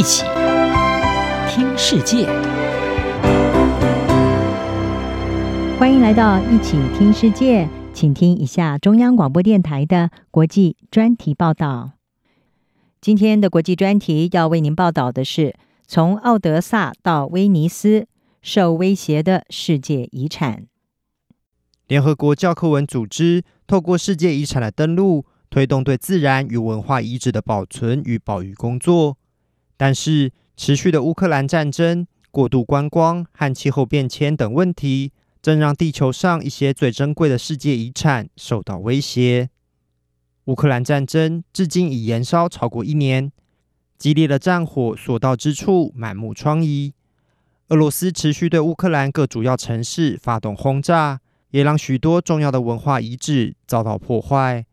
一起听世界，欢迎来到一起听世界，请听一下中央广播电台的国际专题报道。今天的国际专题要为您报道的是：从奥德萨到威尼斯，受威胁的世界遗产。联合国教科文组织透过世界遗产的登录，推动对自然与文化遗址的保存与保育工作。但是，持续的乌克兰战争、过度观光和气候变迁等问题，正让地球上一些最珍贵的世界遗产受到威胁。乌克兰战争至今已延烧超过一年，激烈的战火所到之处满目疮痍。俄罗斯持续对乌克兰各主要城市发动轰炸。也让许多重要的文化遗址遭到破坏。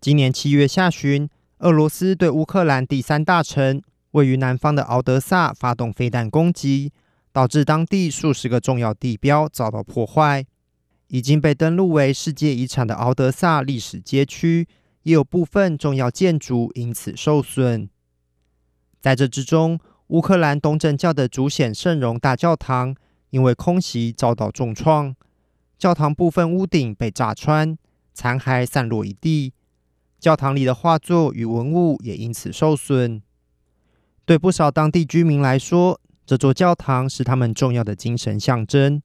今年七月下旬，俄罗斯对乌克兰第三大城、位于南方的敖德萨发动飞弹攻击，导致当地数十个重要地标遭到破坏。已经被登录为世界遗产的敖德萨历史街区，也有部分重要建筑因此受损。在这之中，乌克兰东正教的主显圣容大教堂因为空袭遭到重创。教堂部分屋顶被炸穿，残骸散落一地。教堂里的画作与文物也因此受损。对不少当地居民来说，这座教堂是他们重要的精神象征。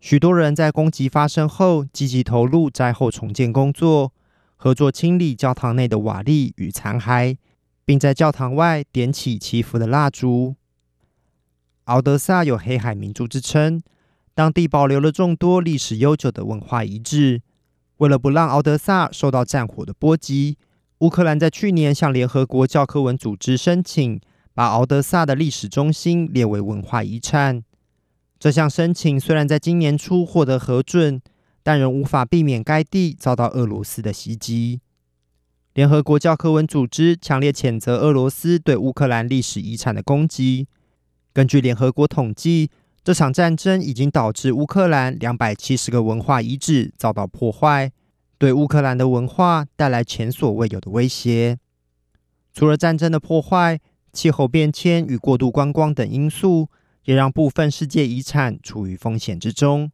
许多人在攻击发生后积极投入灾后重建工作，合作清理教堂内的瓦砾与残骸，并在教堂外点起祈福的蜡烛。敖德萨有“黑海明珠”之称。当地保留了众多历史悠久的文化遗址。为了不让敖德萨受到战火的波及，乌克兰在去年向联合国教科文组织申请，把敖德萨的历史中心列为文化遗产。这项申请虽然在今年初获得核准，但仍无法避免该地遭到俄罗斯的袭击。联合国教科文组织强烈谴责俄罗斯对乌克兰历史遗产的攻击。根据联合国统计，这场战争已经导致乌克兰两百七十个文化遗址遭到破坏，对乌克兰的文化带来前所未有的威胁。除了战争的破坏，气候变迁与过度观光等因素，也让部分世界遗产处于风险之中。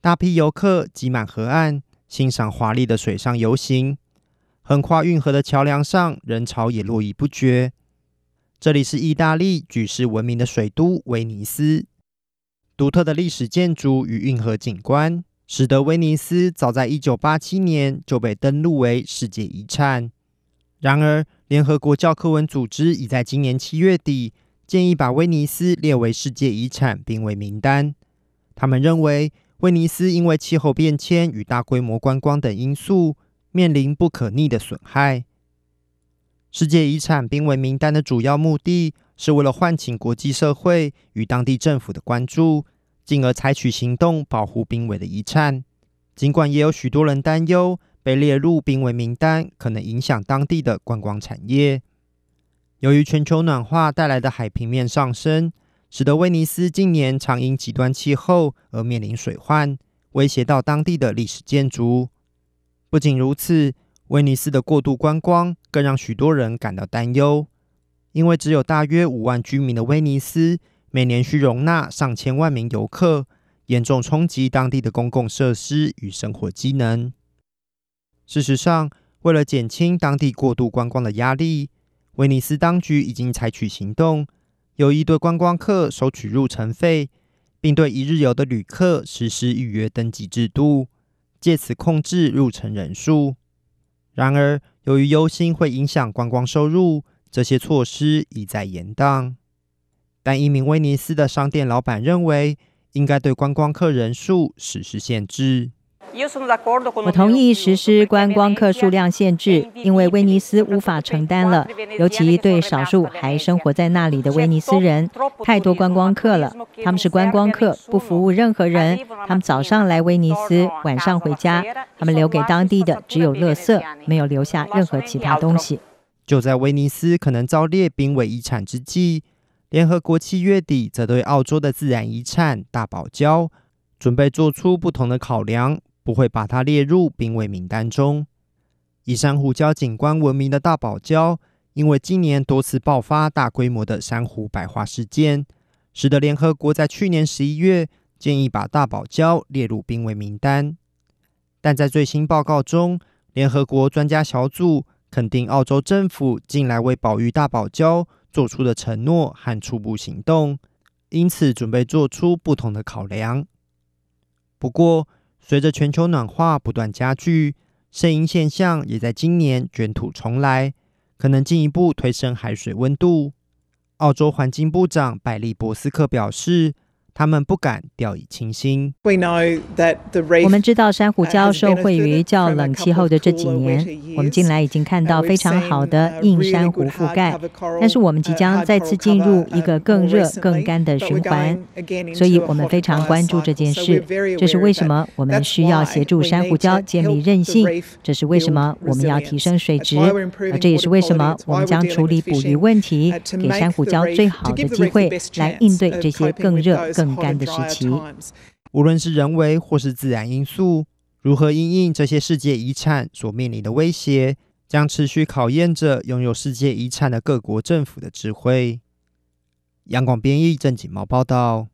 大批游客挤满河岸，欣赏华丽的水上游行，横跨运河的桥梁上，人潮也络绎不绝。这里是意大利举世闻名的水都威尼斯。独特的历史建筑与运河景观，使得威尼斯早在一九八七年就被登录为世界遗产。然而，联合国教科文组织已在今年七月底建议把威尼斯列为世界遗产濒危名单。他们认为，威尼斯因为气候变迁与大规模观光等因素，面临不可逆的损害。世界遗产濒危名单的主要目的，是为了唤起国际社会与当地政府的关注，进而采取行动保护濒危的遗产。尽管也有许多人担忧被列入濒危名单可能影响当地的观光产业。由于全球暖化带来的海平面上升，使得威尼斯近年常因极端气候而面临水患，威胁到当地的历史建筑。不仅如此，威尼斯的过度观光更让许多人感到担忧。因为只有大约五万居民的威尼斯，每年需容纳上千万名游客，严重冲击当地的公共设施与生活机能。事实上，为了减轻当地过度观光的压力，威尼斯当局已经采取行动，有意对观光客收取入城费，并对一日游的旅客实施预约登记制度，借此控制入城人数。然而，由于忧心会影响观光收入，这些措施一再延宕，但一名威尼斯的商店老板认为，应该对观光客人数实施限制。我同意实施观光客数量限制，因为威尼斯无法承担了，尤其对少数还生活在那里的威尼斯人，太多观光客了。他们是观光客，不服务任何人。他们早上来威尼斯，晚上回家。他们留给当地的只有垃圾，没有留下任何其他东西。就在威尼斯可能遭列濒危遗产之际，联合国七月底则对澳洲的自然遗产大堡礁准备做出不同的考量，不会把它列入濒危名单中。以珊瑚礁景观闻名的大堡礁，因为今年多次爆发大规模的珊瑚白化事件，使得联合国在去年十一月建议把大堡礁列入濒危名单。但在最新报告中，联合国专家小组肯定澳洲政府近来为保育大堡礁做出的承诺和初步行动，因此准备做出不同的考量。不过，随着全球暖化不断加剧，声音现象也在今年卷土重来。可能进一步推升海水温度。澳洲环境部长百利博斯克表示。他们不敢掉以轻心。我们知道珊瑚礁受惠于较冷气候的这几年，我们近来已经看到非常好的硬珊瑚覆盖。但是我们即将再次进入一个更热、更干的循环，所以我们非常关注这件事。这是为什么我们需要协助珊瑚礁建立韧性？这是为什么我们要提升水质？而这也是为什么我们将处理捕鱼问题，给珊瑚礁最好的机会来应对这些更热、更干的时期，无论是人为或是自然因素，如何因应这些世界遗产所面临的威胁，将持续考验着拥有世界遗产的各国政府的智慧。央广编译郑锦毛报道。